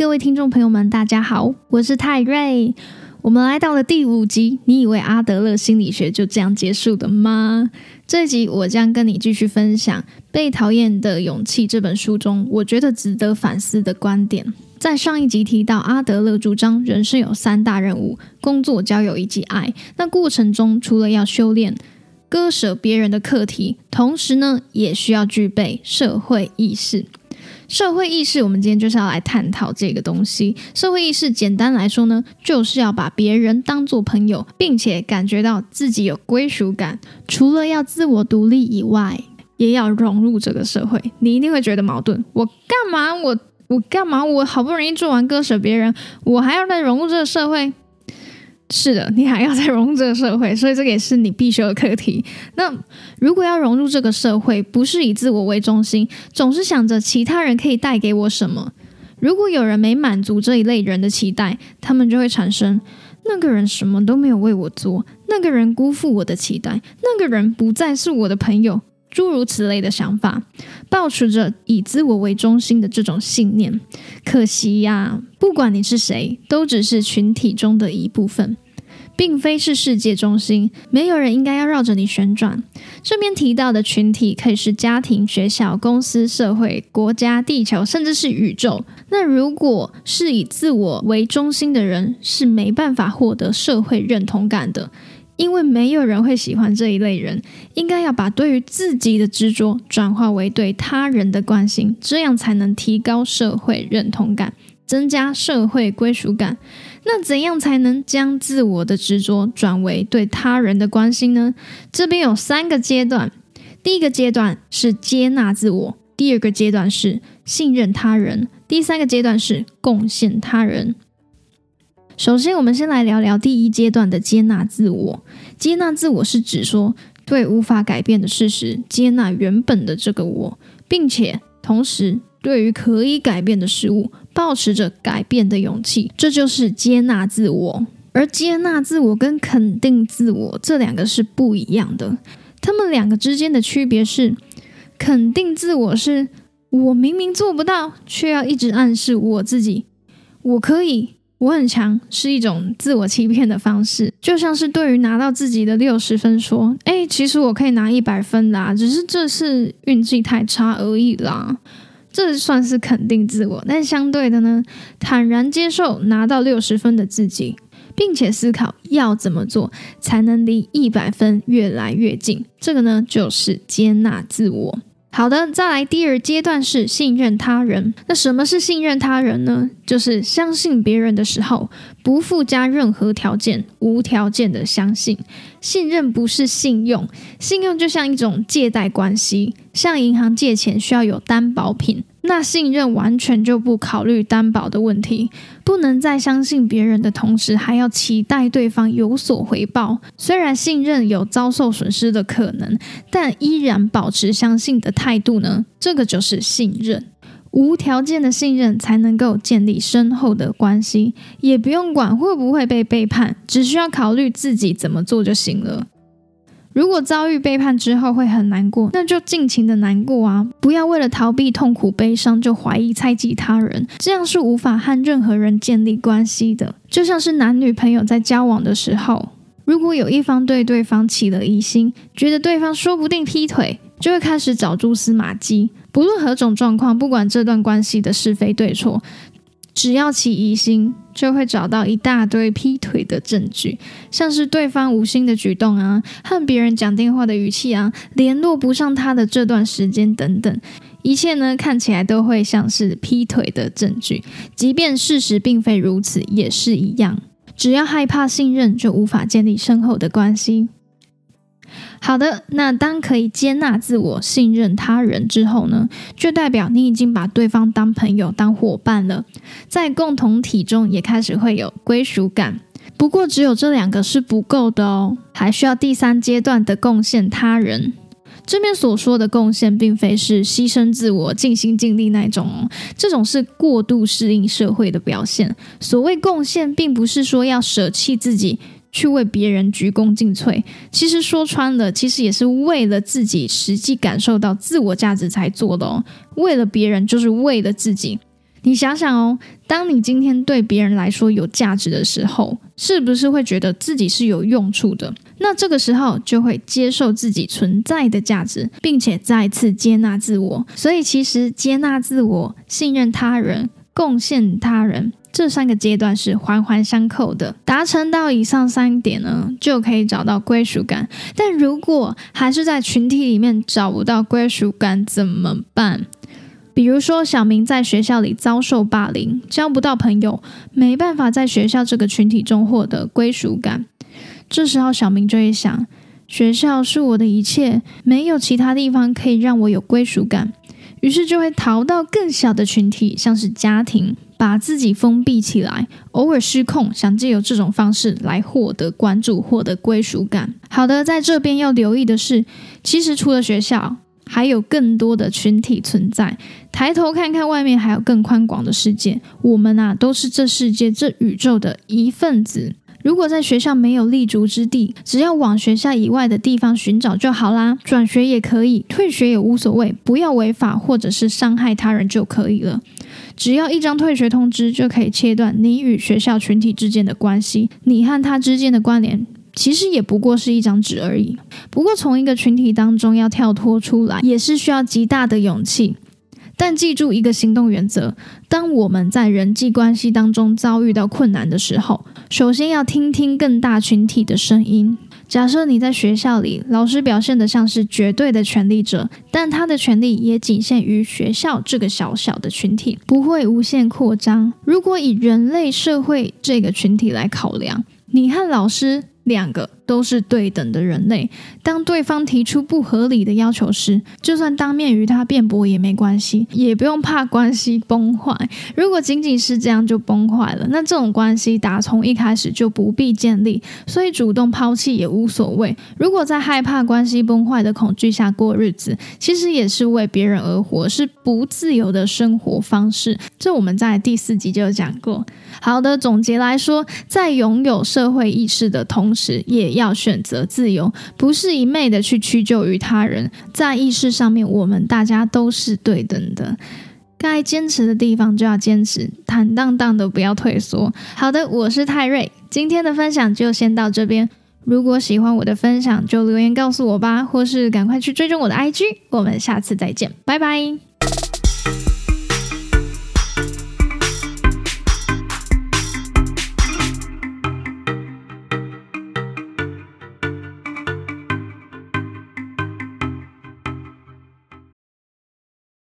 各位听众朋友们，大家好，我是泰瑞。我们来到了第五集，你以为阿德勒心理学就这样结束的吗？这集我将跟你继续分享《被讨厌的勇气》这本书中，我觉得值得反思的观点。在上一集提到，阿德勒主张人生有三大任务：工作、交友以及爱。那过程中，除了要修炼割舍别人的课题，同时呢，也需要具备社会意识。社会意识，我们今天就是要来探讨这个东西。社会意识，简单来说呢，就是要把别人当做朋友，并且感觉到自己有归属感。除了要自我独立以外，也要融入这个社会。你一定会觉得矛盾：我干嘛？我我干嘛？我好不容易做完割舍别人，我还要再融入这个社会？是的，你还要再融入这个社会，所以这个也是你必修的课题。那如果要融入这个社会，不是以自我为中心，总是想着其他人可以带给我什么。如果有人没满足这一类人的期待，他们就会产生那个人什么都没有为我做，那个人辜负我的期待，那个人不再是我的朋友，诸如此类的想法，抱持着以自我为中心的这种信念。可惜呀，不管你是谁，都只是群体中的一部分。并非是世界中心，没有人应该要绕着你旋转。这边提到的群体可以是家庭、学校、公司、社会、国家、地球，甚至是宇宙。那如果是以自我为中心的人，是没办法获得社会认同感的，因为没有人会喜欢这一类人。应该要把对于自己的执着转化为对他人的关心，这样才能提高社会认同感，增加社会归属感。那怎样才能将自我的执着转为对他人的关心呢？这边有三个阶段，第一个阶段是接纳自我，第二个阶段是信任他人，第三个阶段是贡献他人。首先，我们先来聊聊第一阶段的接纳自我。接纳自我是指说，对无法改变的事实接纳原本的这个我，并且同时。对于可以改变的事物，保持着改变的勇气，这就是接纳自我。而接纳自我跟肯定自我这两个是不一样的。他们两个之间的区别是：肯定自我是我明明做不到，却要一直暗示我自己我可以。我很强是一种自我欺骗的方式，就像是对于拿到自己的六十分说：“哎，其实我可以拿一百分啦，只是这次运气太差而已啦。”这算是肯定自我，但相对的呢，坦然接受拿到六十分的自己，并且思考要怎么做才能离一百分越来越近。这个呢，就是接纳自我。好的，再来第二阶段是信任他人。那什么是信任他人呢？就是相信别人的时候，不附加任何条件，无条件的相信。信任不是信用，信用就像一种借贷关系，向银行借钱需要有担保品。那信任完全就不考虑担保的问题，不能在相信别人的同时，还要期待对方有所回报。虽然信任有遭受损失的可能，但依然保持相信的态度呢？这个就是信任，无条件的信任才能够建立深厚的关系，也不用管会不会被背叛，只需要考虑自己怎么做就行了。如果遭遇背叛之后会很难过，那就尽情的难过啊！不要为了逃避痛苦悲伤就怀疑猜忌他人，这样是无法和任何人建立关系的。就像是男女朋友在交往的时候，如果有一方对对方起了疑心，觉得对方说不定劈腿，就会开始找蛛丝马迹。不论何种状况，不管这段关系的是非对错。只要起疑心，就会找到一大堆劈腿的证据，像是对方无心的举动啊，和别人讲电话的语气啊，联络不上他的这段时间等等，一切呢看起来都会像是劈腿的证据，即便事实并非如此，也是一样。只要害怕信任，就无法建立深厚的关系。好的，那当可以接纳自我、信任他人之后呢，就代表你已经把对方当朋友、当伙伴了，在共同体中也开始会有归属感。不过，只有这两个是不够的哦，还需要第三阶段的贡献他人。这边所说的贡献，并非是牺牲自我、尽心尽力那种哦，这种是过度适应社会的表现。所谓贡献，并不是说要舍弃自己。去为别人鞠躬尽瘁，其实说穿了，其实也是为了自己实际感受到自我价值才做的哦。为了别人，就是为了自己。你想想哦，当你今天对别人来说有价值的时候，是不是会觉得自己是有用处的？那这个时候就会接受自己存在的价值，并且再次接纳自我。所以，其实接纳自我、信任他人、贡献他人这三个阶段是环环相扣的。达成到以上三点呢，就可以找到归属感。但如果还是在群体里面找不到归属感，怎么办？比如说，小明在学校里遭受霸凌，交不到朋友，没办法在学校这个群体中获得归属感。这时候，小明就会想：学校是我的一切，没有其他地方可以让我有归属感。于是就会逃到更小的群体，像是家庭，把自己封闭起来，偶尔失控，想借由这种方式来获得关注，获得归属感。好的，在这边要留意的是，其实除了学校。还有更多的群体存在，抬头看看外面，还有更宽广的世界。我们啊，都是这世界、这宇宙的一份子。如果在学校没有立足之地，只要往学校以外的地方寻找就好啦。转学也可以，退学也无所谓，不要违法或者是伤害他人就可以了。只要一张退学通知，就可以切断你与学校群体之间的关系，你和他之间的关联。其实也不过是一张纸而已。不过，从一个群体当中要跳脱出来，也是需要极大的勇气。但记住一个行动原则：当我们在人际关系当中遭遇到困难的时候，首先要听听更大群体的声音。假设你在学校里，老师表现得像是绝对的权力者，但他的权力也仅限于学校这个小小的群体，不会无限扩张。如果以人类社会这个群体来考量，你和老师。两个都是对等的人类。当对方提出不合理的要求时，就算当面与他辩驳也没关系，也不用怕关系崩坏。如果仅仅是这样就崩坏了，那这种关系打从一开始就不必建立，所以主动抛弃也无所谓。如果在害怕关系崩坏的恐惧下过日子，其实也是为别人而活，是不自由的生活方式。这我们在第四集就有讲过。好的，总结来说，在拥有社会意识的同同时，也要选择自由，不是一昧的去屈就于他人。在意识上面，我们大家都是对等的，该坚持的地方就要坚持，坦荡荡的不要退缩。好的，我是泰瑞，今天的分享就先到这边。如果喜欢我的分享，就留言告诉我吧，或是赶快去追踪我的 IG。我们下次再见，拜拜。